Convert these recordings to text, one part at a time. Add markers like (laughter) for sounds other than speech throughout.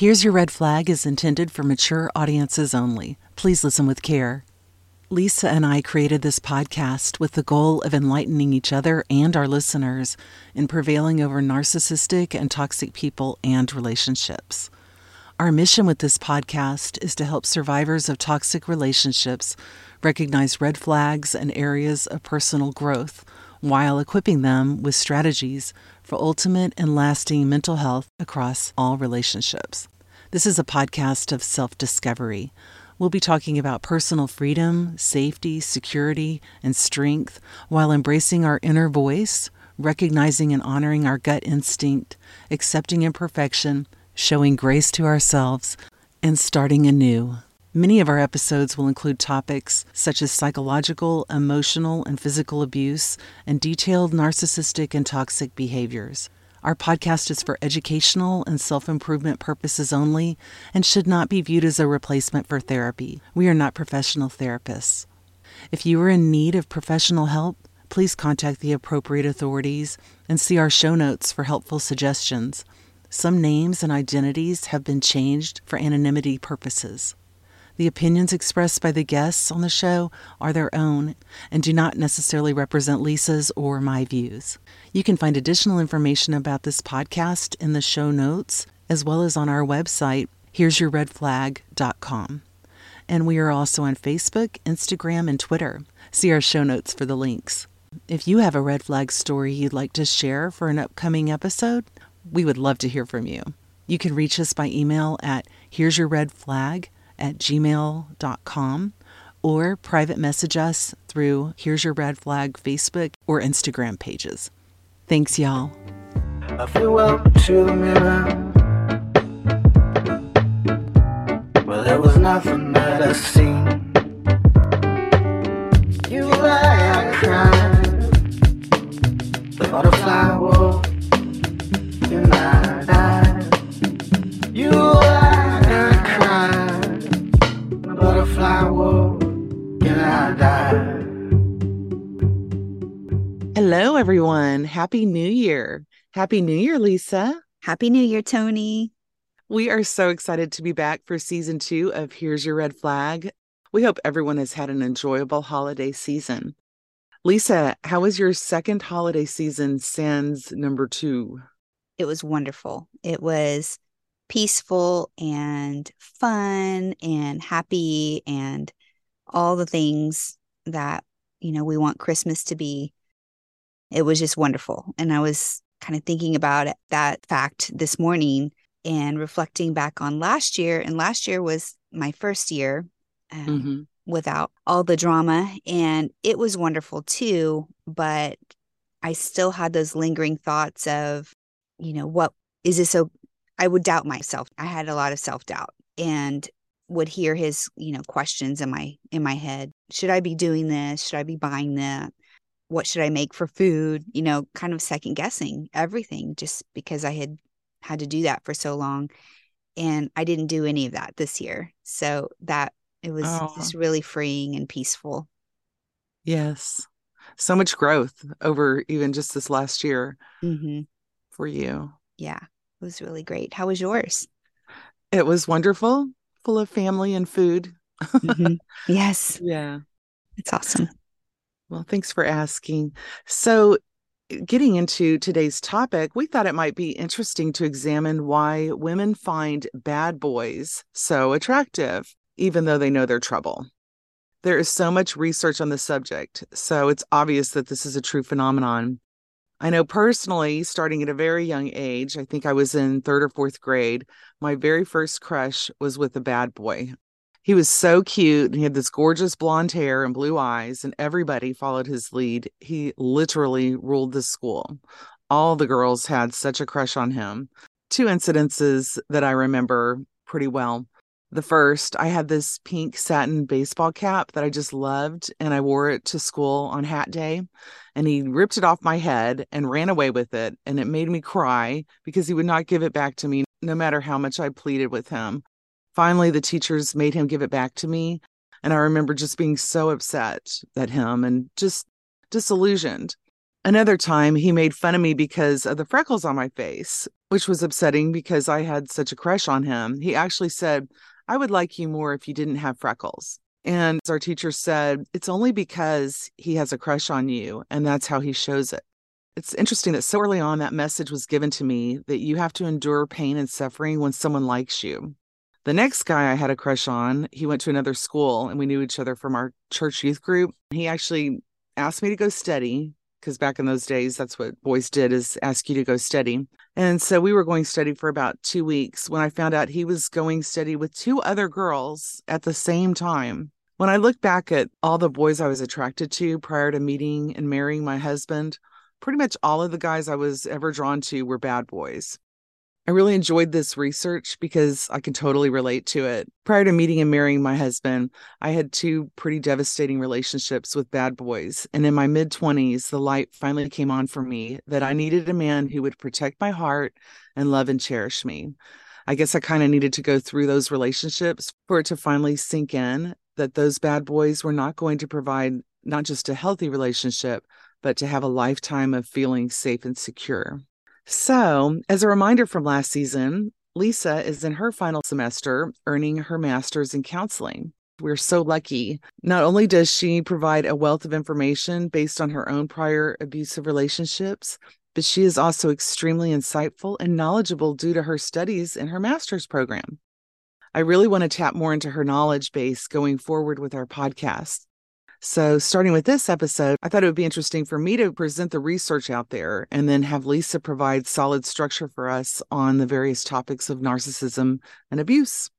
Here's Your Red Flag is intended for mature audiences only. Please listen with care. Lisa and I created this podcast with the goal of enlightening each other and our listeners in prevailing over narcissistic and toxic people and relationships. Our mission with this podcast is to help survivors of toxic relationships recognize red flags and areas of personal growth while equipping them with strategies for ultimate and lasting mental health across all relationships. This is a podcast of self discovery. We'll be talking about personal freedom, safety, security, and strength while embracing our inner voice, recognizing and honoring our gut instinct, accepting imperfection, showing grace to ourselves, and starting anew. Many of our episodes will include topics such as psychological, emotional, and physical abuse and detailed narcissistic and toxic behaviors. Our podcast is for educational and self improvement purposes only and should not be viewed as a replacement for therapy. We are not professional therapists. If you are in need of professional help, please contact the appropriate authorities and see our show notes for helpful suggestions. Some names and identities have been changed for anonymity purposes. The opinions expressed by the guests on the show are their own and do not necessarily represent Lisa's or my views. You can find additional information about this podcast in the show notes, as well as on our website, here'syourredflag.com. And we are also on Facebook, Instagram, and Twitter. See our show notes for the links. If you have a red flag story you'd like to share for an upcoming episode, we would love to hear from you. You can reach us by email at here's your red flag at gmail.com or private message us through Here's Your Red Flag Facebook or Instagram pages. Thanks, y'all. I flew up to the mirror. Well, there was nothing that I seen. You lie, I cried. The butterfly walk, Hello, everyone. Happy New Year. Happy New Year, Lisa. Happy New Year, Toni. We are so excited to be back for season two of Here's Your Red Flag. We hope everyone has had an enjoyable holiday season. Lisa, how was your second holiday season sans number two? It was wonderful. It was peaceful and fun and happy and all the things that, you know, we want Christmas to be it was just wonderful. And I was kind of thinking about that fact this morning and reflecting back on last year. And last year was my first year um, mm-hmm. without all the drama. And it was wonderful too. But I still had those lingering thoughts of, you know, what is this so? I would doubt myself. I had a lot of self doubt and would hear his, you know, questions in my in my head. Should I be doing this? Should I be buying that? what should I make for food, you know, kind of second guessing everything just because I had had to do that for so long. And I didn't do any of that this year. So that it was oh. just really freeing and peaceful. Yes. So much growth over even just this last year mm-hmm. for you. Yeah. It was really great. How was yours? It was wonderful, full of family and food. mm-hmm. (laughs) Yes. Yeah. It's awesome. Well, thanks for asking. So, getting into today's topic, we thought it might be interesting to examine why women find bad boys so attractive, even though they know they're trouble. There is so much research on the subject, so it's obvious that this is a true phenomenon. I know personally, starting at a very young age, I think I was in third or fourth grade, my very first crush was with a bad boy. He was so cute. He had this gorgeous blonde hair and blue eyes, and everybody followed his lead. He literally ruled the school. All the girls had such a crush on him. Two incidences that I remember pretty well. The first, I had this pink satin baseball cap that I just loved, and I wore it to school on hat day. And he ripped it off my head and ran away with it. And it made me cry because he would not give it back to me, no matter how much I pleaded with him. Finally, the teachers made him give it back to me. And I remember just being so upset at him and just disillusioned. Another time, he made fun of me because of the freckles on my face, which was upsetting because I had such a crush on him. He actually said, I would like you more if you didn't have freckles. And our teacher said, It's only because he has a crush on you, and that's how he shows it. It's interesting that so early on that message was given to me that you have to endure pain and suffering when someone likes you. The next guy I had a crush on, he went to another school and we knew each other from our church youth group. He actually asked me to go study because back in those days that's what boys did is ask you to go study. And so we were going steady for about two weeks. When i found out he was going steady with two other girls at the same time. When i look back at all the boys i was attracted to prior to meeting and marrying my husband pretty much all of the guys i was ever drawn to were bad boys I really enjoyed this research because I can totally relate to it. Prior to meeting and marrying my husband, I had two pretty devastating relationships with bad boys. And in my mid 20s, the light finally came on for me that I needed a man who would protect my heart and love and cherish me. I guess I kind of needed to go through those relationships for it to finally sink in that those bad boys were not going to provide not just a healthy relationship, but to have a lifetime of feeling safe and secure. So, as a reminder from last season, Lisa is in her final semester earning her master's in counseling. We're so lucky. Not only does she provide a wealth of information based on her own prior abusive relationships, but she is also extremely insightful and knowledgeable due to her studies in her master's program. I really want to tap more into her knowledge base going forward with our podcast. So, starting with this episode, I thought it would be interesting for me to present the research out there and then have Lisa provide solid structure for us on the various topics of narcissism and abuse.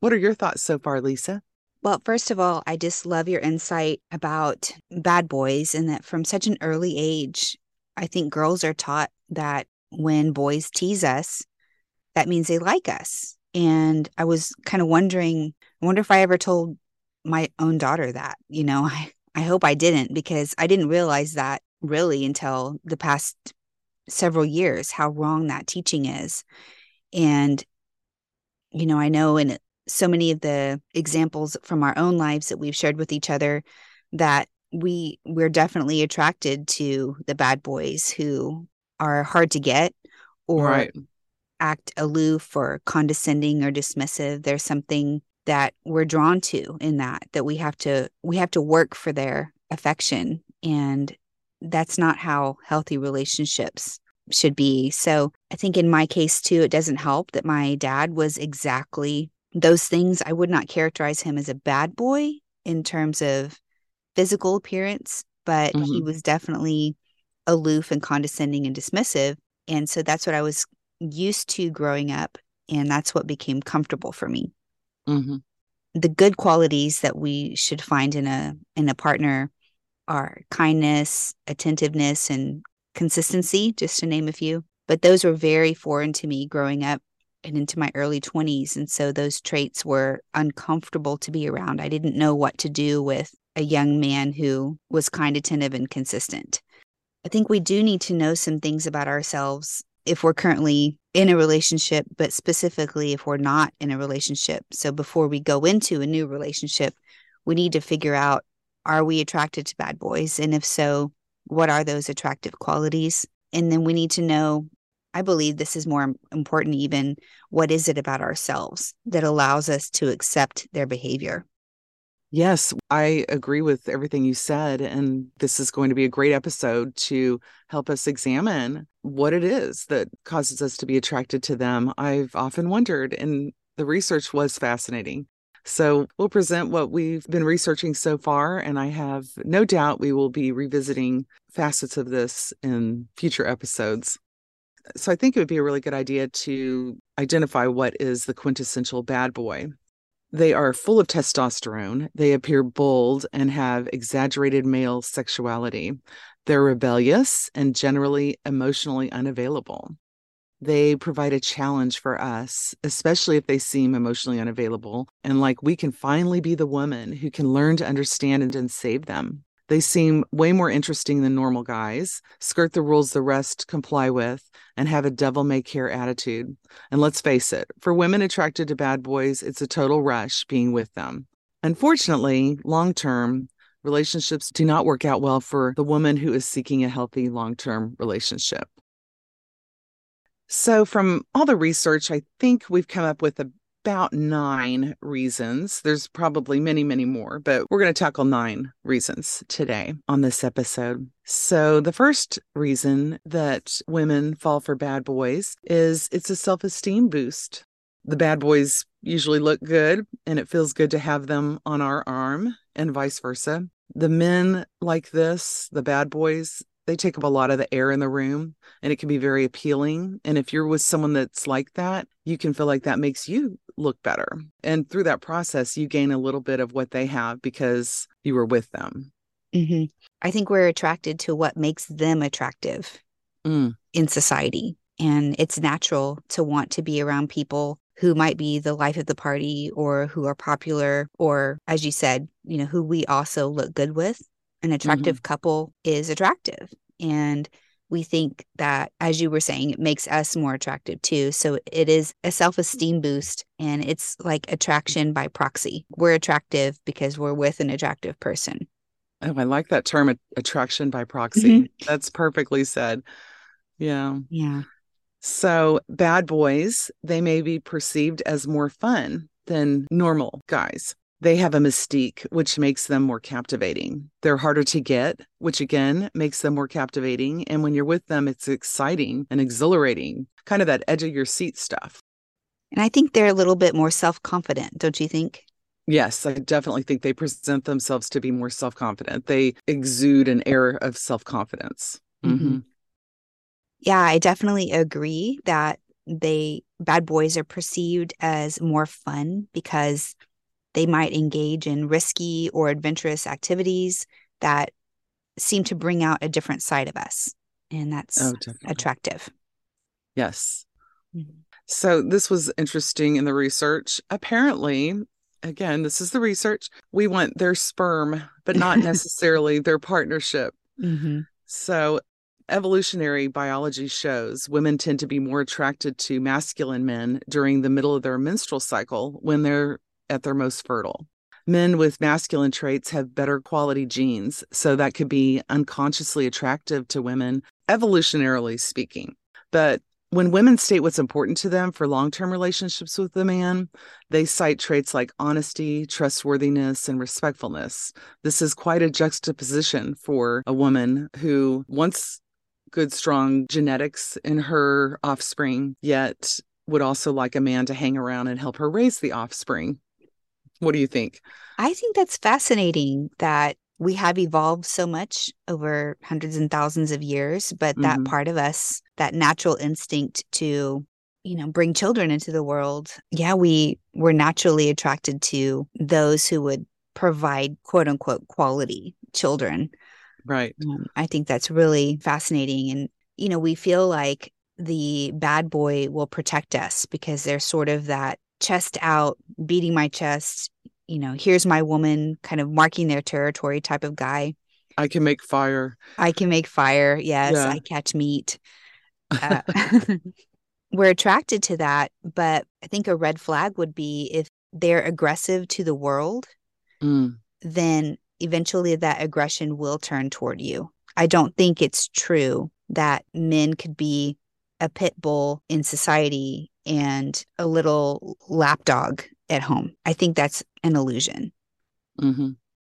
What are your thoughts so far, Lisa? Well, first of all, I just love your insight about bad boys and that from such an early age, I think girls are taught that when boys tease us, that means they like us. And I was kind of wondering, I wonder if I ever told my own daughter that. You know, I, I hope I didn't because I didn't realize that really until the past several years how wrong that teaching is. And, you know, I know in so many of the examples from our own lives that we've shared with each other that we we're definitely attracted to the bad boys who are hard to get or right. act aloof or condescending or dismissive. There's something that we're drawn to in that that we have to we have to work for their affection and that's not how healthy relationships should be. So i think in my case too it doesn't help that my dad was exactly those things. I would not characterize him as a bad boy in terms of physical appearance but mm-hmm. he was definitely aloof and condescending and dismissive. And so that's what i was used to growing up and that's what became comfortable for me Mm-hmm. The good qualities that we should find in a in a partner are kindness, attentiveness, and consistency, just to name a few. But those were very foreign to me growing up and into my early 20s. And so those traits were uncomfortable to be around. I didn't know what to do with a young man who was kind, attentive, and consistent. I think we do need to know some things about ourselves if we're currently in a relationship, but specifically if we're not in a relationship. So before we go into a new relationship, we need to figure out are we attracted to bad boys? And if so, what are those attractive qualities? And then we need to know, I believe this is more important, even what is it about ourselves that allows us to accept their behavior? Yes, I agree with everything you said. And this is going to be a great episode to help us examine what it is that causes us to be attracted to them. I've often wondered, and the research was fascinating. So we'll present what we've been researching so far, and I have no doubt we will be revisiting facets of this in future episodes. So I think it would be a really good idea to identify what is the quintessential bad boy. They are full of testosterone. They appear bold and have exaggerated male sexuality. They're rebellious and generally emotionally unavailable. They provide a challenge for us, especially if they seem emotionally unavailable and like we can finally be the woman who can learn to understand and, save them. They seem way more interesting than normal guys, skirt the rules the rest comply with, and have a devil may care attitude. And let's face it, for women attracted to bad boys, it's a total rush being with them. Unfortunately, long term, relationships do not work out well for the woman who is seeking a healthy long term relationship. So, from all the research, I think we've come up with about nine reasons. There's probably many, many more, but we're going to tackle nine reasons today on this episode. So, the first reason that women fall for bad boys is it's a self esteem boost. The bad boys usually look good, and it feels good to have them on our arm, and vice versa. The men like this, the bad boys, they take up a lot of the air in the room and it can be very appealing. And if you're with someone that's like that, you can feel like that makes you look better. And through that process, you gain a little bit of what they have because you were with them. Mm-hmm. I think we're attracted to what makes them attractive mm. in society. And it's natural to want to be around people who might be the life of the party or who are popular, or as you said, you know, who we also look good with. An attractive mm-hmm. couple is attractive. And we think that, as you were saying, it makes us more attractive too. So it is a self esteem boost and it's like attraction by proxy. We're attractive because we're with an attractive person. Oh, I like that term, attraction by proxy. Mm-hmm. That's perfectly said. Yeah. Yeah. So, bad boys, they may be perceived as more fun than normal guys. They have a mystique, which makes them more captivating. They're harder to get, which again makes them more captivating. And when you're with them, it's exciting and exhilarating, kind of that edge of your seat stuff. And I think they're a little bit more self confident, don't you think? Yes, I definitely think they present themselves to be more self confident. They exude an air of self confidence. Mm-hmm. Yeah, I definitely agree that they bad boys are perceived as more fun because they might engage in risky or adventurous activities that seem to bring out a different side of us. And that's oh, attractive. Yes. Mm-hmm. So, this was interesting in the research. Apparently, again, this is the research, we want their sperm, but not (laughs) necessarily their partnership. Mm-hmm. So, evolutionary biology shows women tend to be more attracted to masculine men during the middle of their menstrual cycle when they're at their most fertile. Men with masculine traits have better quality genes, so that could be unconsciously attractive to women, evolutionarily speaking. But when women state what's important to them for long term relationships with a man, they cite traits like honesty, trustworthiness, and respectfulness. This is quite a juxtaposition for a woman who wants good, strong genetics in her offspring, yet would also like a man to hang around and help her raise the offspring. What do you think? I think that's fascinating that we have evolved so much over hundreds and thousands of years, but mm-hmm. that part of us, that natural instinct to, you know, bring children into the world, yeah, we were naturally attracted to those who would provide quote unquote quality children. Right. Um, I think that's really fascinating. And, you know, we feel like the bad boy will protect us because they're sort of that chest out, beating my chest, you know, here's my woman kind of marking their territory type of guy. I can make fire. I can make fire. Yes, yeah. I catch meat. Uh, (laughs) (laughs) we're attracted to that, but I think a red flag would be if they're aggressive to the world, mm. then eventually that aggression will turn toward you. I don't think it's true that men could be a pit bull in society and a little lapdog at home. I think that's an illusion. Mm-hmm.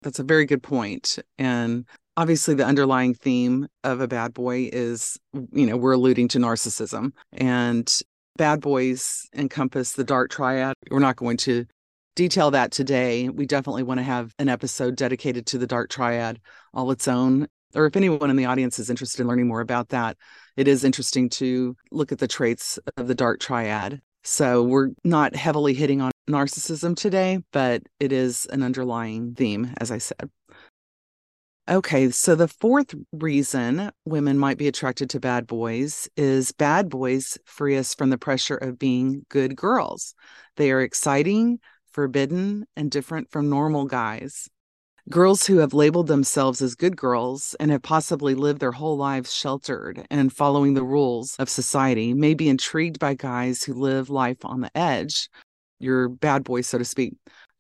That's a very good point. And obviously, the underlying theme of a bad boy is, you know, we're alluding to narcissism. And bad boys encompass the dark triad. We're not going to detail that today. We definitely want to have an episode dedicated to the dark triad all its own. Or if anyone in the audience is interested in learning more about that, it is interesting to look at the traits of the dark triad. So we're not heavily hitting on narcissism today, but it is an underlying theme, as I said. Okay, so the fourth reason women might be attracted to bad boys is bad boys free us from the pressure of being good girls. They are exciting, forbidden, and different from normal guys. Girls who have labeled themselves as good girls and have possibly lived their whole lives sheltered and following the rules of society may be intrigued by guys who live life on the edge, your bad boy, so to speak.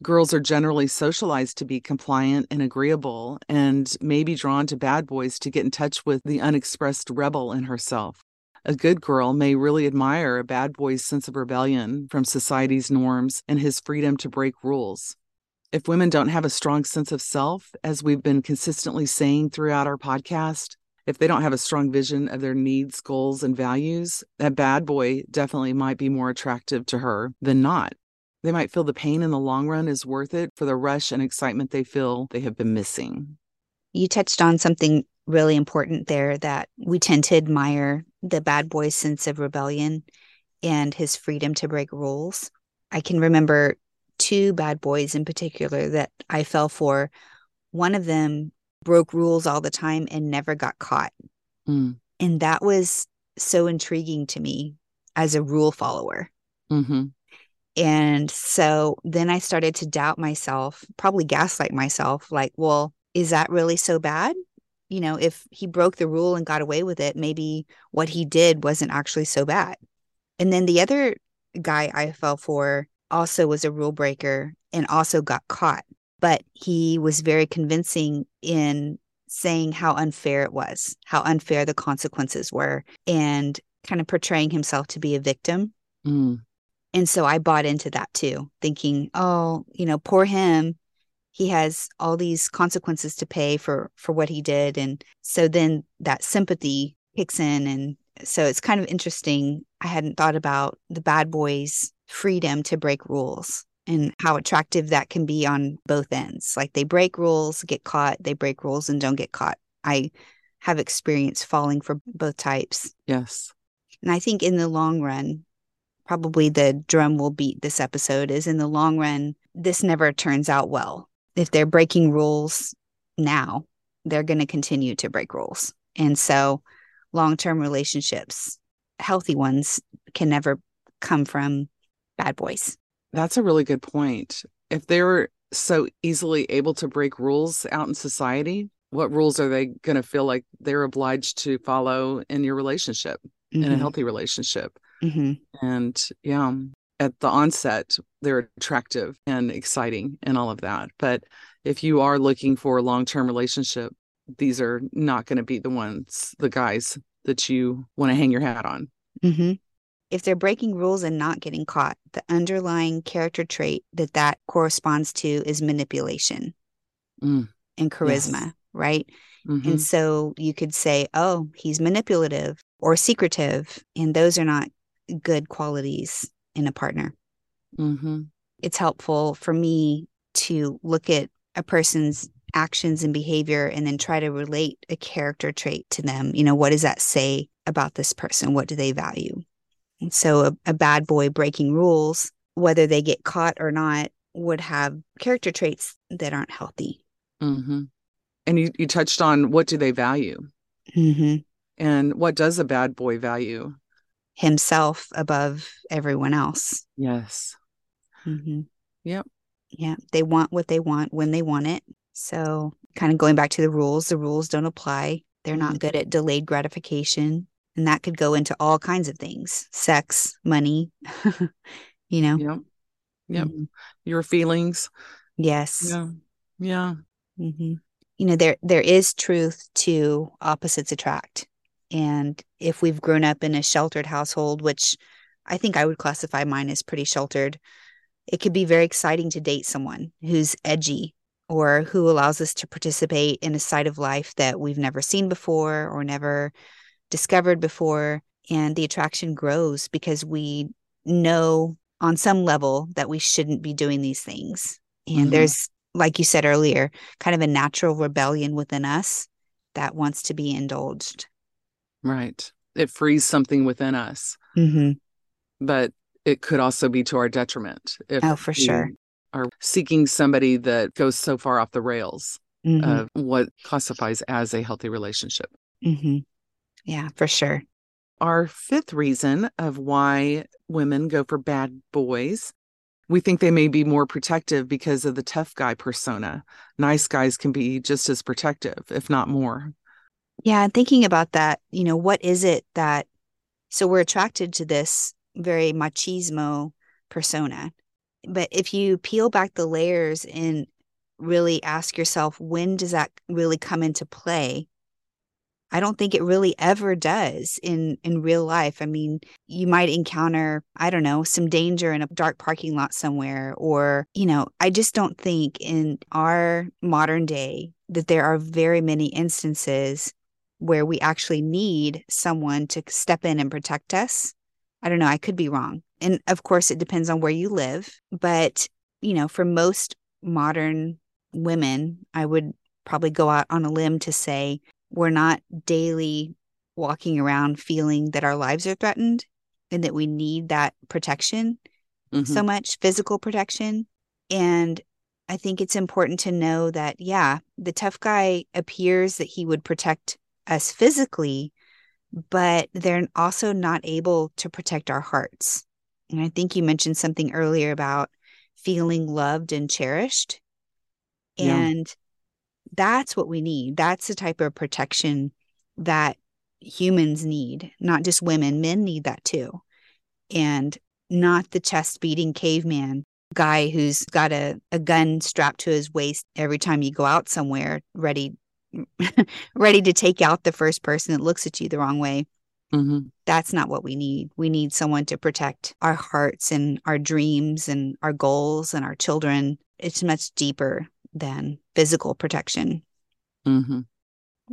Girls are generally socialized to be compliant and agreeable and may be drawn to bad boys to get in touch with the unexpressed rebel in herself. A good girl may really admire a bad boy's sense of rebellion from society's norms and his freedom to break rules. If women don't have a strong sense of self, as we've been consistently saying throughout our podcast, if they don't have a strong vision of their needs, goals, and values, that bad boy definitely might be more attractive to her than not. They might feel the pain in the long run is worth it for the rush and excitement they feel they have been missing. You touched on something really important there that we tend to admire the bad boy's sense of rebellion and his freedom to break rules. I can remember two bad boys in particular that I fell for. One of them broke rules all the time and never got caught. Mm. And that was so intriguing to me as a rule follower. Mm-hmm. And so then I started to doubt myself, probably gaslight myself, like, well, is that really so bad? You know, if he broke the rule and got away with it, maybe what he did wasn't actually so bad. And then the other guy I fell for also was a rule breaker and also got caught, but he was very convincing in saying how unfair it was, how unfair the consequences were, and kind of portraying himself to be a victim. Mm. And so I bought into that too, thinking, oh, you know, poor him. He has all these consequences to pay for for what he did. And so then that sympathy kicks in and so it's kind of interesting. I hadn't thought about the bad boys' freedom to break rules and how attractive that can be on both ends. Like they break rules, get caught, they break rules and don't get caught. I have experience falling for both types. Yes. And I think in the long run, probably the drum will beat this episode is in the long run, this never turns out well. If they're breaking rules now, they're going to continue to break rules. And so long term relationships, healthy ones, can never come from bad boys. That's a really good point. If they're so easily able to break rules out in society, what rules are they going to feel like they're obliged to follow in your relationship, mm-hmm. in a mm-hmm. healthy relationship? Mm-hmm. And yeah, at the onset, they're attractive and exciting and all of that. But if you are looking for a long term relationship, these are not going to be the ones, the guys that you want to hang your hat on. Mm-hmm. If they're breaking rules and not getting caught, the underlying character trait that that corresponds to is manipulation mm. and charisma, yes. right? Mm-hmm. And so you could say, oh, he's manipulative or secretive. And those are not good qualities in a partner. Mm-hmm. It's helpful for me to look at a person's actions and behavior and then try to relate a character trait to them. You know, what does that say about this person? What do they value? And so a, a bad boy breaking rules, whether they get caught or not, would have character traits that aren't healthy. Mm-hmm. And you, you touched on what do they value? Mm-hmm. And what does a bad boy value? Himself above everyone else. Yes. Mm-hmm. Yep. Yeah. They want what they want when they want it. So, kind of going back to the rules, the rules don't apply. They're not mm-hmm. good at delayed gratification. And that could go into all kinds of things sex, money, (laughs) you know? Yep. Yep. Mm-hmm. Your feelings. Yes. Yeah. Yeah. Mm-hmm. You know, there there is truth to opposites attract. And if we've grown up in a sheltered household, which I think I would classify mine as pretty sheltered, it could be very exciting to date someone who's edgy or who allows us to participate in a side of life that we've never seen before or never discovered before. And the attraction grows because we know on some level that we shouldn't be doing these things. And mm-hmm. there's, like you said earlier, kind of a natural rebellion within us that wants to be indulged. Right. It frees something within us. Mm-hmm. But it could also be to our detriment. If oh, for sure. Are seeking somebody that goes so far off the rails mm-hmm. of what classifies as a healthy relationship. Mm-hmm. Yeah, for sure. Our fifth reason of why women go for bad boys we think they may be more protective because of the tough guy persona. Nice guys can be just as protective, if not more. Yeah, and thinking about that, you know, what is it that so we're attracted to this very machismo persona. But if you peel back the layers and really ask yourself, when does that really come into play? I don't think it really ever does in in real life. I mean, you might encounter, I don't know, some danger in a dark parking lot somewhere or, you know, I just don't think in our modern day that there are very many instances where we actually need someone to step in and protect us. I don't know, I could be wrong. And of course it depends on where you live, but you know, for most modern women, I would probably go out on a limb to say we're not daily walking around feeling that our lives are threatened and that we need that protection mm-hmm. so much physical protection and i think it's important to know that yeah the tough guy appears that he would protect us physically but they're also not able to protect our hearts and i think you mentioned something earlier about feeling loved and cherished and that's what we need. That's the type of protection that humans need, not just women, men need that too. And not the chest beating caveman guy who's got a, a gun strapped to his waist every time you go out somewhere, ready (laughs) ready to take out the first person that looks at you the wrong way. Mm-hmm. That's not what we need. We need someone to protect our hearts and our dreams and our goals and our children. It's much deeper than physical protection. Mm-hmm.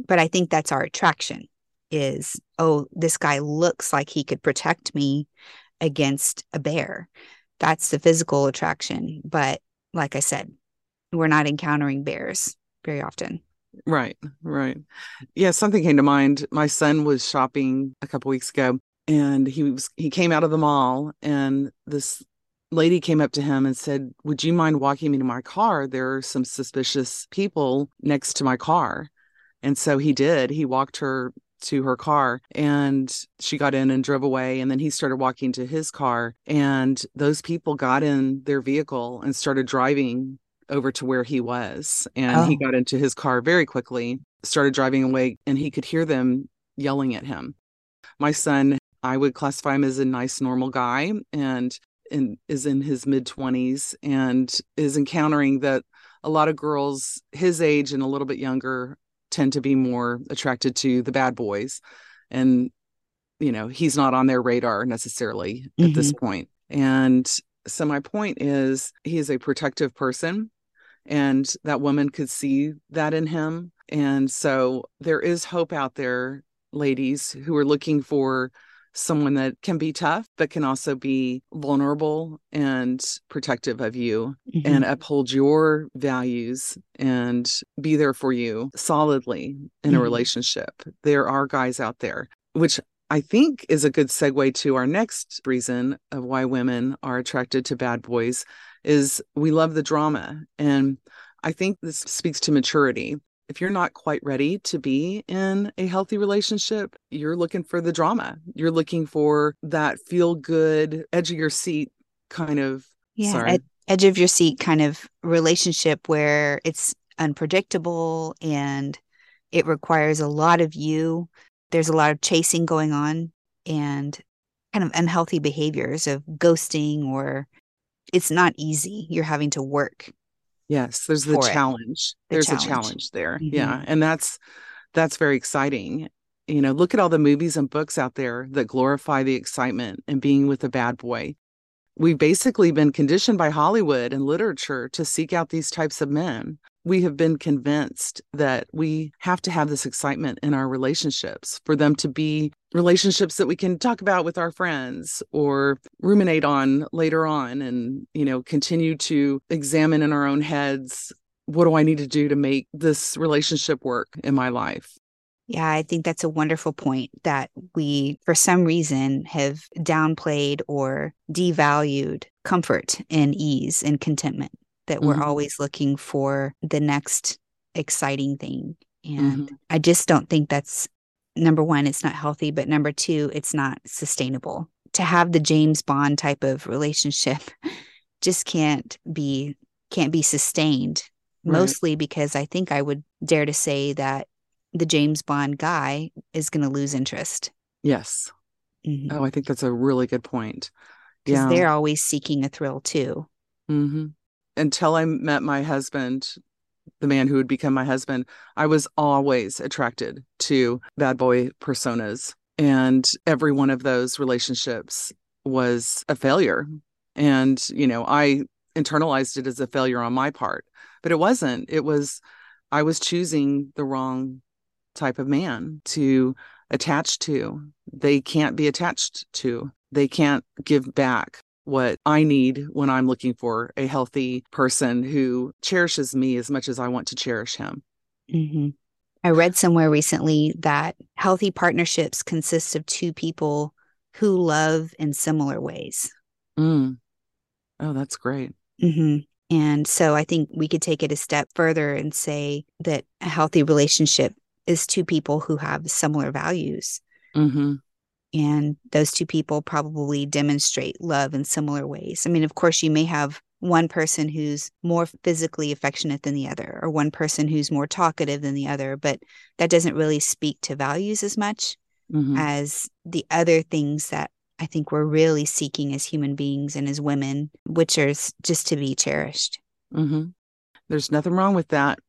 But I think that's our attraction is, oh, this guy looks like he could protect me against a bear. That's the physical attraction. But like I said, we're not encountering bears very often. Right, right. Yeah, something came to mind. My son was shopping a couple weeks ago and he was he came out of the mall and this lady came up to him and said, Would you mind walking me to my car? There are some suspicious people next to my car. And so he did. He walked her to her car and she got in and drove away. And then he started walking to his car. And those people got in their vehicle and started driving over to where he was. And oh. he got into his car very quickly, started driving away, and he could hear them yelling at him. My son I would classify him as a nice, normal guy. And in, is in his mid 20s and is encountering that a lot of girls his age and a little bit younger tend to be more attracted to the bad boys and you know he's not on their radar necessarily mm-hmm. at this point and so my point is he is a protective person and that woman could see that in him and so there is hope out there ladies who are looking for someone that can be tough, but can also be vulnerable and protective of you mm-hmm. and uphold your values and be there for you solidly in mm-hmm. a relationship. There are guys out there, which I think is a good segue to our next reason of why women are attracted to bad boys is we love the drama. And I think this speaks to maturity if you're not quite ready to be in a healthy relationship, you're looking for the drama. You're looking for that feel good, edge of your seat kind of. Yeah, ed- edge of your seat kind of relationship where it's unpredictable and it requires a lot of you. There's a lot of chasing going on and kind of unhealthy behaviors of ghosting or it's not easy. You're having to work Yes, there's the challenge. The there's challenge. a challenge there. Mm-hmm. Yeah. And that's that's very exciting. You know, look at all the movies and books out there that glorify the excitement and being with a bad boy. We've basically been conditioned by Hollywood and literature to seek out these types of men we have been convinced that we have to have this excitement in our relationships for them to be relationships that we can talk about with our friends or ruminate on later on and you know continue to examine in our own heads what do i need to do to make this relationship work in my life? Yeah, I think that's a wonderful point that we, for some reason, have downplayed or devalued comfort and ease and contentment that we're mm-hmm. always looking for the next exciting thing. And mm-hmm. I just don't think that's number one, it's not healthy, but number two, it's not sustainable. To have the James Bond type of relationship (laughs) just can't be can't be sustained. Right. Mostly because I think I would dare to say that the James Bond guy is going to lose interest. Yes. Mm-hmm. Oh, I think that's a really good point. Because yeah. they're always seeking a thrill too. Mm-hmm. Until I met my husband, the man who would become my husband, I was always attracted to bad boy personas. And every one of those relationships was a failure. And, you know, I internalized it as a failure on my part, but it wasn't. It was, I was choosing the wrong type of man to attach to. They can't be attached to, they can't give back what I need when I'm looking for a healthy person who cherishes me as much as I want to cherish him. Mm-hmm. I read somewhere recently that healthy partnerships consist of two people who love in similar ways. Mm. Oh, that's great. Mm-hmm. And so I think we could take it a step further and say that a healthy relationship is two people who have similar values. Mm-hmm. And those two people probably demonstrate love in similar ways. I mean, of course, you may have one person who's more physically affectionate than the other, or one person who's more talkative than the other, but that doesn't really speak to values as much mm-hmm. as the other things that I think we're really seeking as human beings and as women, which are just to be cherished. Mm-hmm. There's nothing wrong with that.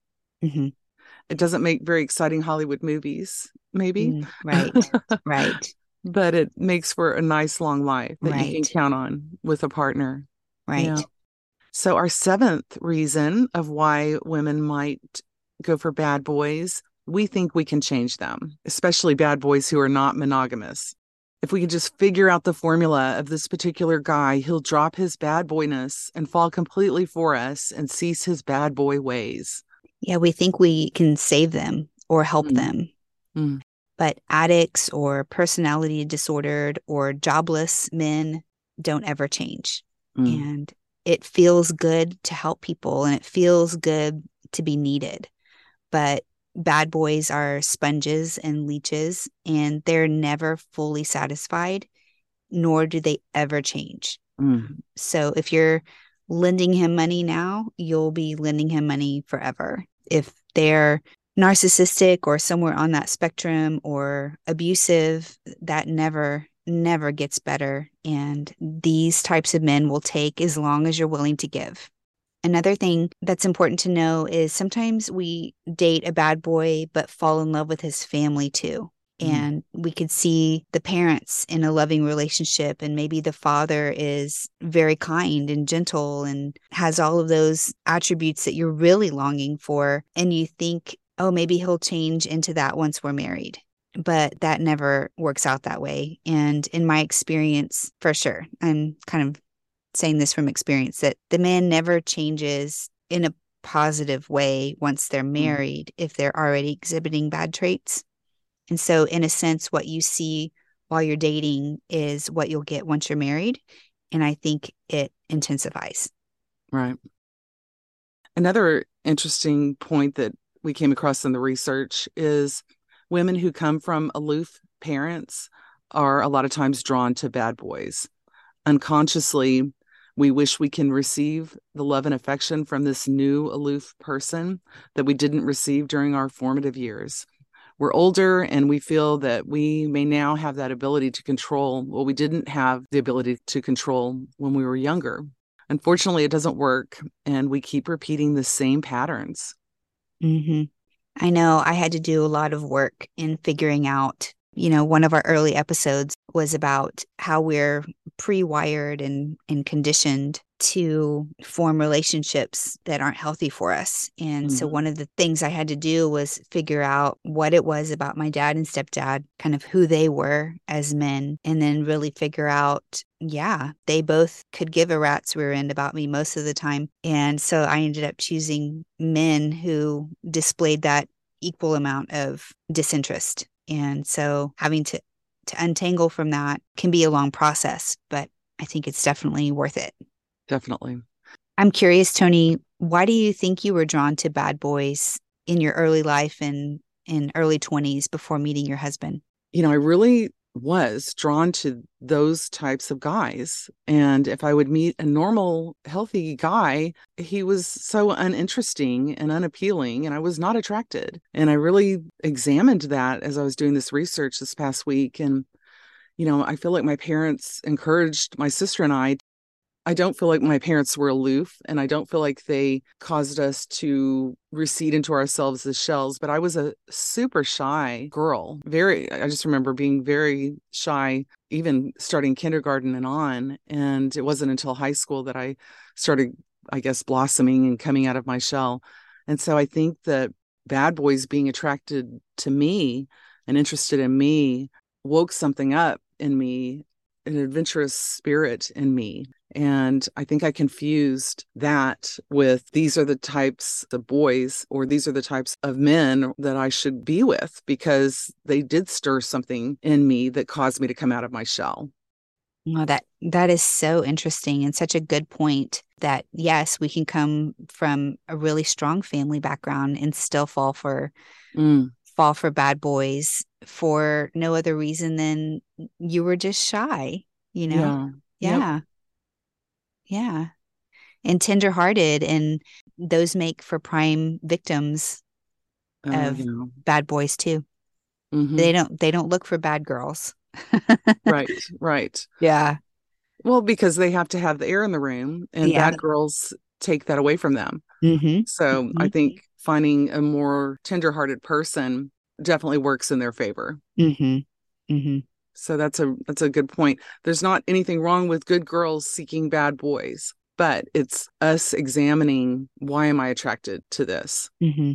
Mm-hmm. It doesn't make very exciting Hollywood movies, maybe. Mm, right, (laughs) right. But it makes for a nice long life that right. you can count on with a partner. Right. Yeah. So, our seventh reason of why women might go for bad boys, we think we can change them, especially bad boys who are not monogamous if we can just figure out the formula of this particular guy, he'll drop his bad boyness and fall completely for us and cease his bad boy ways. Yeah, we think we can save them or help mm. them. Mm. But addicts or personality disordered or jobless men don't ever change. Mm. And it feels good to help people and it feels good to be needed. But bad boys are sponges and leeches, and they're never fully satisfied, nor do they ever change. Mm. So if you're lending him money now, you'll be lending him money forever. If they're narcissistic or somewhere on that spectrum or abusive, that never, never gets better. And these types of men will take as long as you're willing to give. Another thing that's important to know is sometimes we date a bad boy, but fall in love with his family too. Mm. And we could see the parents in a loving relationship, and maybe the father is very kind and gentle and has all of those attributes that you're really longing for. And you think, oh, maybe he'll change into that once we're married but that never works out that way. And in my experience, for sure, I'm kind of saying this from experience that the man never changes in a positive way once they're mm-hmm. married if they're already exhibiting bad traits. And so, in a sense, what you see while you're dating is what you'll get once you're married. And I think it intensifies. Right. Another interesting point that we came across in the research is women who come from aloof parents are a lot of times drawn to bad boys. Unconsciously, we wish we can receive the love and affection from this new aloof person that we didn't receive during our formative years. We're older and we feel that we may now have that ability to control what we didn't have the ability to control when we were younger. Unfortunately, it doesn't work and we keep repeating the same patterns. Mm-hmm. I know I had to do a lot of work in figuring out you know, one of our early episodes was about how we're pre-wired and, and conditioned to form relationships that aren't healthy for us. And mm-hmm. so one of the things I had to do was figure out what it was about my dad and stepdad, kind of who they were as men, and then really figure out, yeah, they both could give a rat's rear end about me most of the time. And so I ended up choosing men who displayed that equal amount of disinterest and so having to to untangle from that can be a long process, but I think it's definitely worth it. Definitely. I'm curious, Toni, why do you think you were drawn to bad boys in your early life and in early 20s before meeting your husband? You know, I really was drawn to those types of guys. And if I would meet a normal, healthy guy, he was so uninteresting and unappealing, and I was not attracted. And I really examined that as I was doing this research this past week. And, you know, I feel like my parents encouraged my sister and I. I don't feel like my parents were aloof and I don't feel like they caused us to recede into ourselves as shells, but I was a super shy girl. Very, I just remember being very shy, even starting kindergarten and on. And it wasn't until high school that I started, I guess, blossoming and coming out of my shell. And so I think that bad boys being attracted to me and interested in me woke something up in me an adventurous spirit in me. And I think I confused that with these are the types of boys or these are the types of men that I should be with because they did stir something in me that caused me to come out of my shell. Oh, that that is so interesting and such a good point that yes, we can come from a really strong family background and still fall for mm. fall for bad boys for no other reason than you were just shy, you know? Yeah. Yeah. Yep. Yeah. And tenderhearted and those make for prime victims uh, of yeah. bad boys too. Mm-hmm. They don't they don't look for bad girls. right, right. (laughs) Yeah. Well, because they have to have the air in the room and yeah. bad girls take that away from them. Mm-hmm. So mm-hmm. I think finding a more tenderhearted person definitely works in their favor. So that's a that's a good point. There's not anything wrong with good girls seeking bad boys, but it's us examining why am I attracted to this, mm-hmm.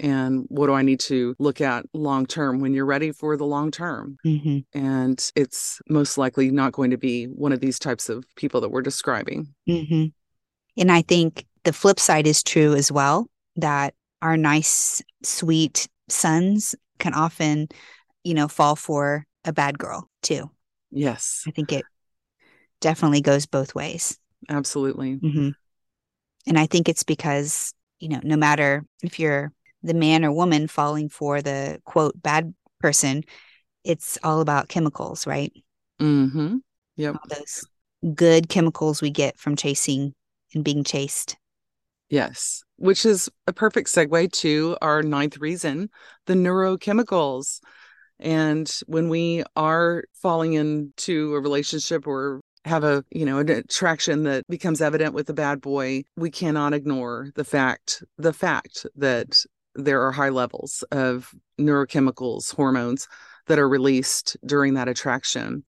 and what do I need to look at long term when you're ready for the long term. Mm-hmm. And it's most likely not going to be one of these types of people that we're describing. Mm-hmm. And I think the flip side is true as well. That our nice, sweet sons can often, you know, fall for a bad girl too. Yes. I think it definitely goes both ways. Absolutely. Mm-hmm. And I think it's because, you know, no matter if you're the man or woman falling for the quote bad person, it's all about chemicals, right? Mm-hmm. Yep. All those good chemicals we get from chasing and being chased. Yes, which is a perfect segue to our ninth reason the neurochemicals. And when we are falling into a relationship or have a you know an attraction that becomes evident with a bad boy we cannot ignore the fact the fact that there are high levels of neurochemicals hormones that are released during that attraction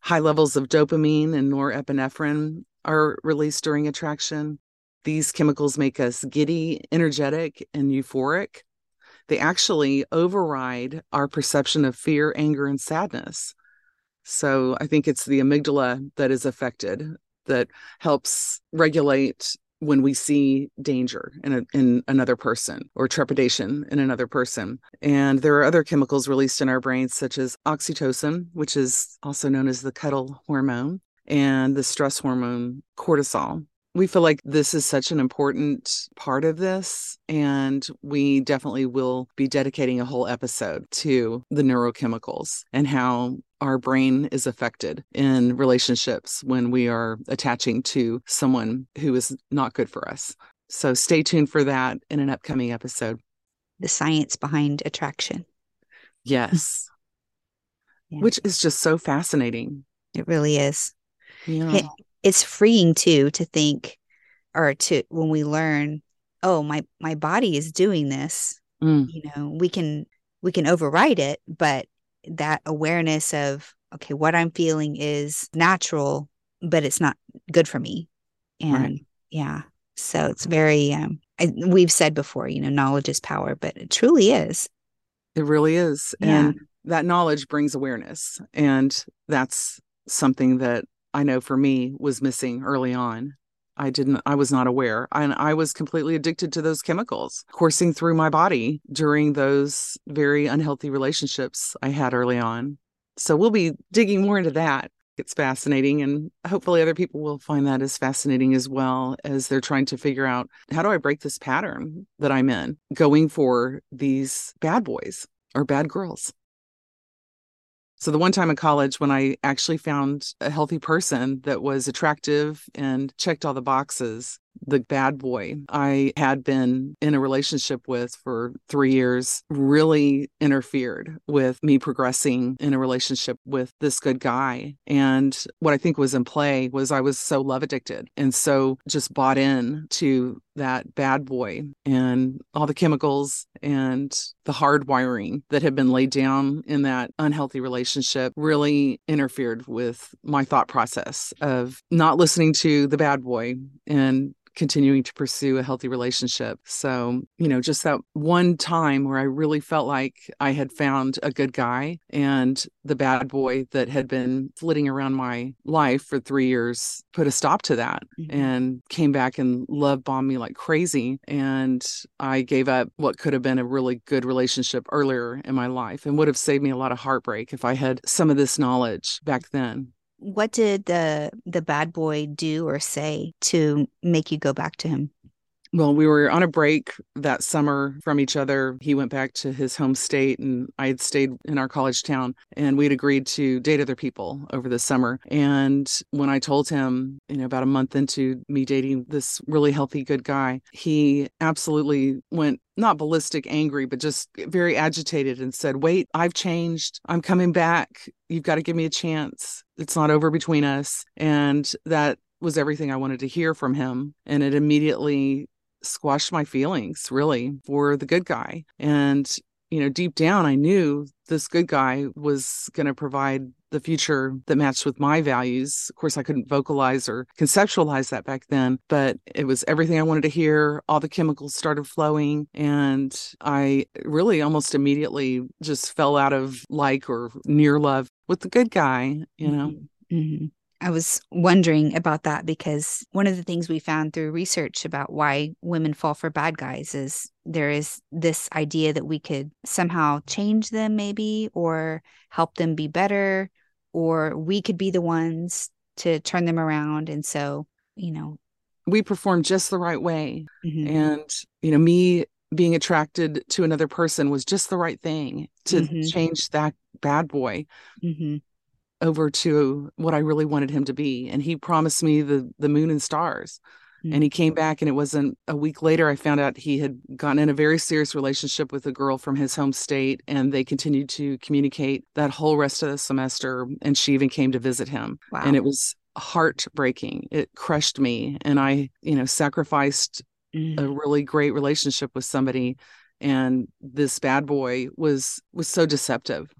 high levels of dopamine and norepinephrine are released during attraction these chemicals make us giddy, energetic, and euphoric. They actually override our perception of fear, anger, and sadness. So I think it's the amygdala that is affected that helps regulate when we see danger in, a, in another person or trepidation in another person. And there are other chemicals released in our brains, such as oxytocin, which is also known as the cuddle hormone, and the stress hormone cortisol we feel like this is such an important part of this. And we definitely will be dedicating a whole episode to the neurochemicals and how our brain is affected in relationships when we are attaching to someone who is not good for us. So stay tuned for that in an upcoming episode. The science behind attraction. Yes. (laughs) yeah. Which is just so fascinating. It really is. Yeah it's freeing too to think or to when we learn oh my my body is doing this mm. you know we can we can override it but that awareness of okay what i'm feeling is natural but it's not good for me and right. yeah so it's very um I, we've said before you know knowledge is power but it truly is it really is yeah. and that knowledge brings awareness and that's something that I know for me was missing early on. I didn't, I was not aware. And I was completely addicted to those chemicals coursing through my body during those very unhealthy relationships I had early on. So we'll be digging more into that. It's fascinating. And hopefully, other people will find that as fascinating as well as they're trying to figure out how do I break this pattern that I'm in, going for these bad boys or bad girls. So, the one time in college when I actually found a healthy person that was attractive and checked all the boxes, the bad boy I had been in a relationship with for three years really interfered with me progressing in a relationship with this good guy. And what I think was in play was I was so love addicted and so just bought in to that bad boy and all the chemicals and the hard wiring that had been laid down in that unhealthy relationship really interfered with my thought process of not listening to the bad boy and continuing to pursue a healthy relationship. So, you know, just that one time where I really felt like I had found a good guy and the bad boy that had been flitting around my life for three years put a stop to that mm-hmm. and came back and love bombed me like crazy. And I gave up what could have been a really good relationship earlier in my life and would have saved me a lot of heartbreak if I had some of this knowledge back then what did the the bad boy do or say to make you go back to him? Well, we were on a break that summer from each other. He went back to his home state, and I had stayed in our college town. And we'd agreed to date other people over the summer. And when I told him, you know, about a month into me dating this really healthy, good guy, he absolutely went not ballistic angry, but just very agitated and said, Wait, I've changed. I'm coming back. You've got to give me a chance. It's not over between us. And that was everything I wanted to hear from him. And it immediately squashed my feelings really for the good guy. And, you know, deep down, I knew this good guy was going to provide the future that matched with my values. Of course, I couldn't vocalize or conceptualize that back then, but it was everything I wanted to hear. All the chemicals started flowing, and I really almost immediately just fell out of like or near love with the good guy, you know. Mm-hmm. Mm-hmm. I was wondering about that because one of the things we found through research about why women fall for bad guys is there is this idea that we could somehow change them, maybe, or help them be better, or we could be the ones to turn them around. And so, you know, we perform just the right way. Mm-hmm. And, you know, me being attracted to another person was just the right thing to mm-hmm. change that bad boy. Mm-hmm over to what I really wanted him to be. And he promised me the the moon and stars. Mm-hmm. And he came back and it wasn't a week later I found out he had gotten in a very serious relationship with a girl from his home state and they continued to communicate that whole rest of the semester and she even came to visit him. Wow. And it was heartbreaking. It crushed me and I, you know, sacrificed mm-hmm. a really great relationship with somebody and this bad boy was was so deceptive.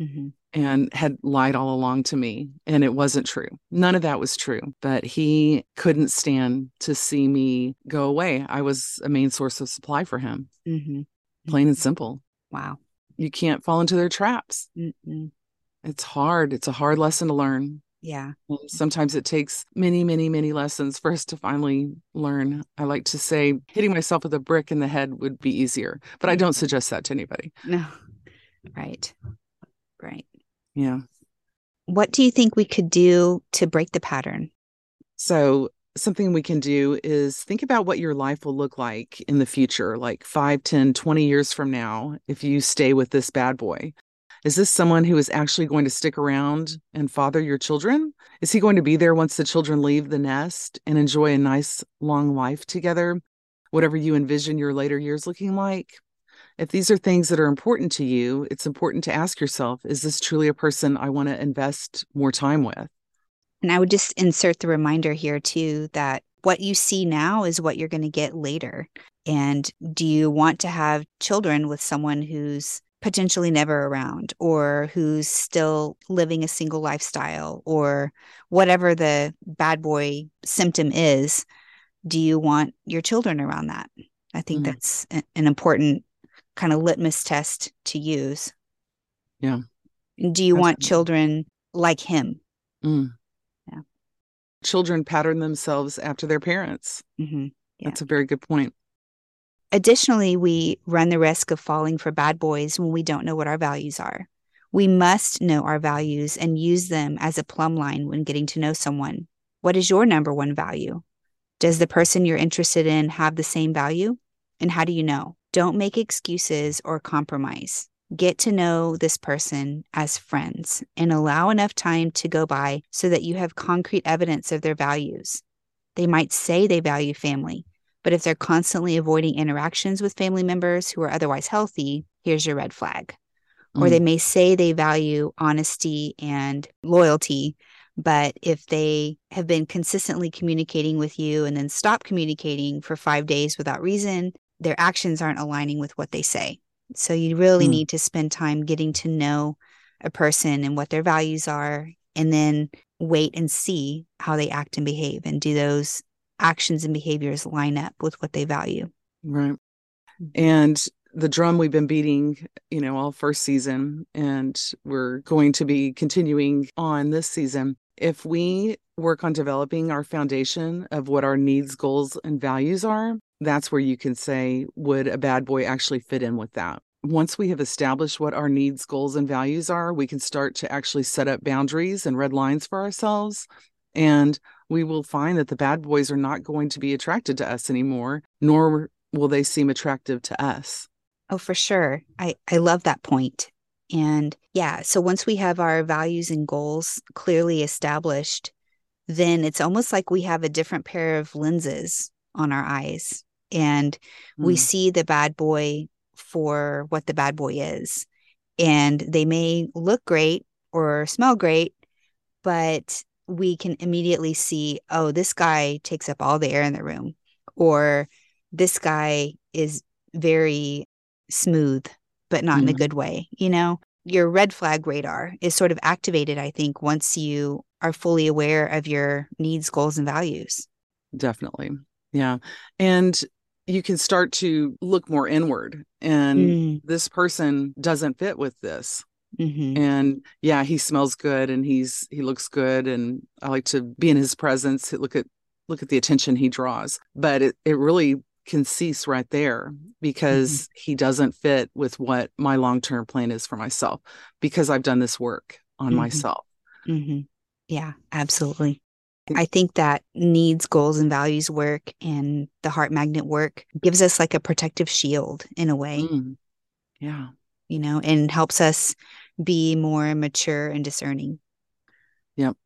Mm-hmm and had lied all along to me. And it wasn't true. None of that was true. But he couldn't stand to see me go away. I was a main source of supply for him, mm-hmm. plain and simple. Wow. You can't fall into their traps. Mm-mm. It's hard. It's a hard lesson to learn. Yeah. Sometimes it takes many, many, many lessons for us to finally learn. I like to say hitting myself with a brick in the head would be easier, but I don't suggest that to anybody. No. Right. Right. Yeah. What do you think we could do to break the pattern? So, something we can do is think about what your life will look like in the future, like 5, 10, 20 years from now, if you stay with this bad boy. Is this someone who is actually going to stick around and father your children? Is he going to be there once the children leave the nest and enjoy a nice long life together? Whatever you envision your later years looking like? If these are things that are important to you, it's important to ask yourself, is this truly a person I want to invest more time with? And I would just insert the reminder here too that what you see now is what you're going to get later. And do you want to have children with someone who's potentially never around or who's still living a single lifestyle or whatever the bad boy symptom is? Do you want your children around that? I think mm-hmm. that's an important kind of litmus test to use. Yeah. Do you want children like him? Mm. Yeah. Children pattern themselves after their parents. Mm-hmm. Yeah. That's a very good point. Additionally, we run the risk of falling for bad boys when we don't know what our values are. We must know our values and use them as a plumb line when getting to know someone. What is your number one value? Does the person you're interested in have the same value? And how do you know? Don't make excuses or compromise. Get to know this person as friends and allow enough time to go by so that you have concrete evidence of their values. They might say they value family, but if they're constantly avoiding interactions with family members who are otherwise healthy, here's your red flag. Mm. Or they may say they value honesty and loyalty, but if they have been consistently communicating with you and then stop communicating for five days without reason, their actions aren't aligning with what they say. So you really mm. need to spend time getting to know a person and what their values are, and then wait and see how they act and behave. And do those actions and behaviors line up with what they value? Right. Mm-hmm. And the drum we've been beating, you know, all first season, and we're going to be continuing on this season. If we work on developing our foundation of what our needs, goals, and values are, that's where you can say, would a bad boy actually fit in with that? Once we have established what our needs, goals, and values are, we can start to actually set up boundaries and red lines for ourselves. And we will find that the bad boys are not going to be attracted to us anymore, nor will they seem attractive to us. Oh, for sure. I, I love that point. And yeah, so once we have our values and goals clearly established, then it's almost like we have a different pair of lenses on our eyes and mm. we see the bad boy for what the bad boy is. And they may look great or smell great, but we can immediately see, oh, this guy takes up all the air in the room, or this guy is very smooth, but not mm. in a mm-hmm. good way. You know, your red flag radar is sort of activated, I think, once you are fully aware of your needs, goals, and values. Definitely. Yeah. And you can start to look more inward and mm. this person doesn't fit with this mm-hmm. and yeah he smells good and he's he looks good and i like to be in his presence look at look at the attention he draws but it, it really can cease right there because mm-hmm. he doesn't fit with what my long-term plan is for myself because i've done this work on mm-hmm. myself mm-hmm. yeah absolutely I think that needs, goals, and values work and the heart magnet work gives us like a protective shield in a way. Mm. Yeah. You know, and helps us be more mature and discerning. Yep.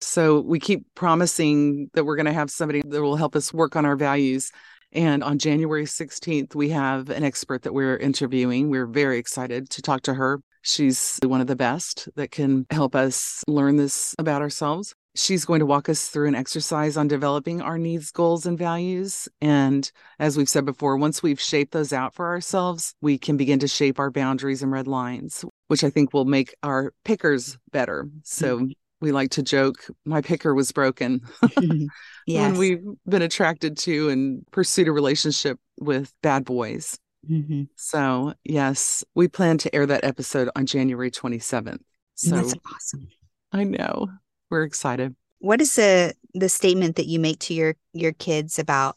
So we keep promising that we're going to have somebody that will help us work on our values. And on January 16th, we have an expert that we're interviewing. We're very excited to talk to her. She's one of the best that can help us learn this about ourselves. She's going to walk us through an exercise on developing our needs, goals, and values. And as we've said before, once we've shaped those out for ourselves, we can begin to shape our boundaries and red lines, which I think will make our pickers better. So mm-hmm. we like to joke, my picker was broken (laughs) (laughs) yes. when we've been attracted to and pursued a relationship with bad boys. Mm-hmm. So, yes, we plan to air that episode on January 27th. So that's awesome. I know we're excited. What is the the statement that you make to your your kids about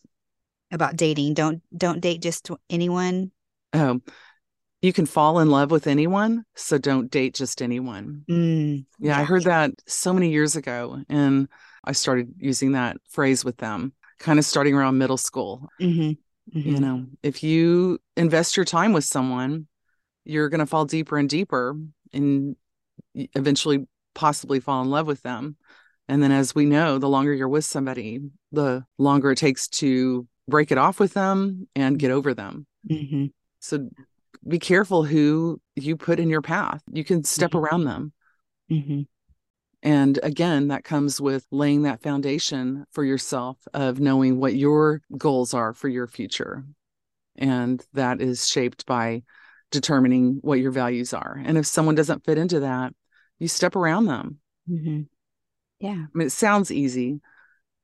about dating? Don't don't date just anyone. Oh, you can fall in love with anyone, so don't date just anyone. Mm, yeah, yeah, I heard that so many years ago, and I started using that phrase with them, kind of starting around middle school. Mm-hmm, mm-hmm. You know, if you invest your time with someone, you're going to fall deeper and deeper, and eventually possibly fall in love with them. And then, as we know, the longer you're with somebody, the longer it takes to break it off with them and get over them. Mm-hmm. So be careful who you put in your path. You can step mm-hmm. around them. Mm-hmm. And again, that comes with laying that foundation for yourself of knowing what your goals are for your future. And that is shaped by determining what your values are. And if someone doesn't fit into that, you step around them. Mm-hmm. Yeah. I mean, it sounds easy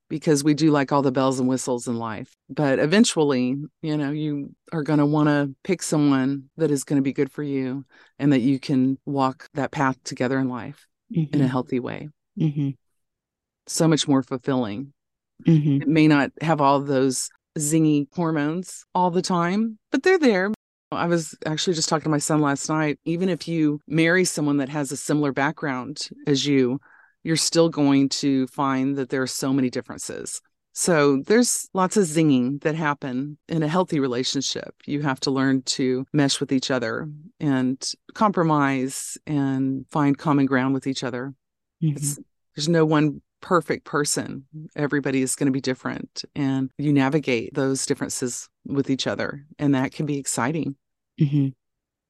because we do like all the bells and whistles in life. But eventually, you know, you are going to want to pick someone that is going to be good for you and that you can walk that path together in life mm-hmm. in a mm-hmm. healthy way. Mm-hmm. So much more fulfilling. Mm-hmm. It may not have all those zingy hormones all the time, but they're there. I was actually just talking to my son last night. Even if you marry someone that has a similar background as you, you're still going to find that there are so many differences. So there's lots of zinging that happen in a healthy relationship. You have to learn to mesh with each other and compromise and find common ground with each other. Mm-hmm. There's no one perfect person. Everybody is going to be different, and you navigate those differences with each other, and that can be exciting. Mm-hmm.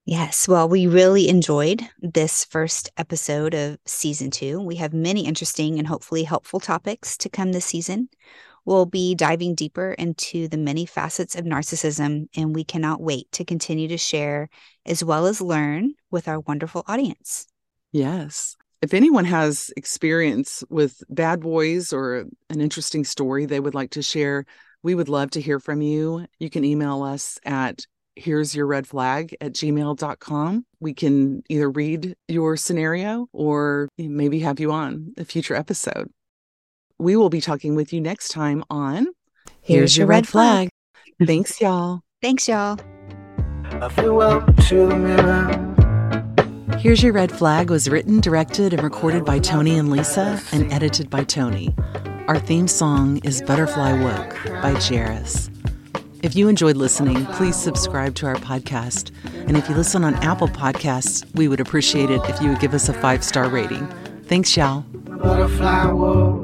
Yes. Well, we really enjoyed this first episode of season two. We have many interesting and hopefully helpful topics to come this season. We'll be diving deeper into the many facets of narcissism, and we cannot wait to continue to share as well as learn with our wonderful audience. Yes. If anyone has experience with bad boys or an interesting story they would like to share, we would love to hear from you. You can email us at here's your red flag at gmail.com. We can either read your scenario or maybe have you on a future episode. We will be talking with you next time on Here's, Your Red Flag. Thanks, y'all. Thanks, y'all. I flew up to the mirror. Here's Your Red Flag was written, directed, and recorded by Toni and Lisa and edited by Toni. Our theme song is Butterfly Woke by Jairus. If you enjoyed listening, please subscribe to our podcast. And if you listen on Apple Podcasts, we would appreciate it if you would give us a five star rating. Thanks, y'all. Butterfly, whoa,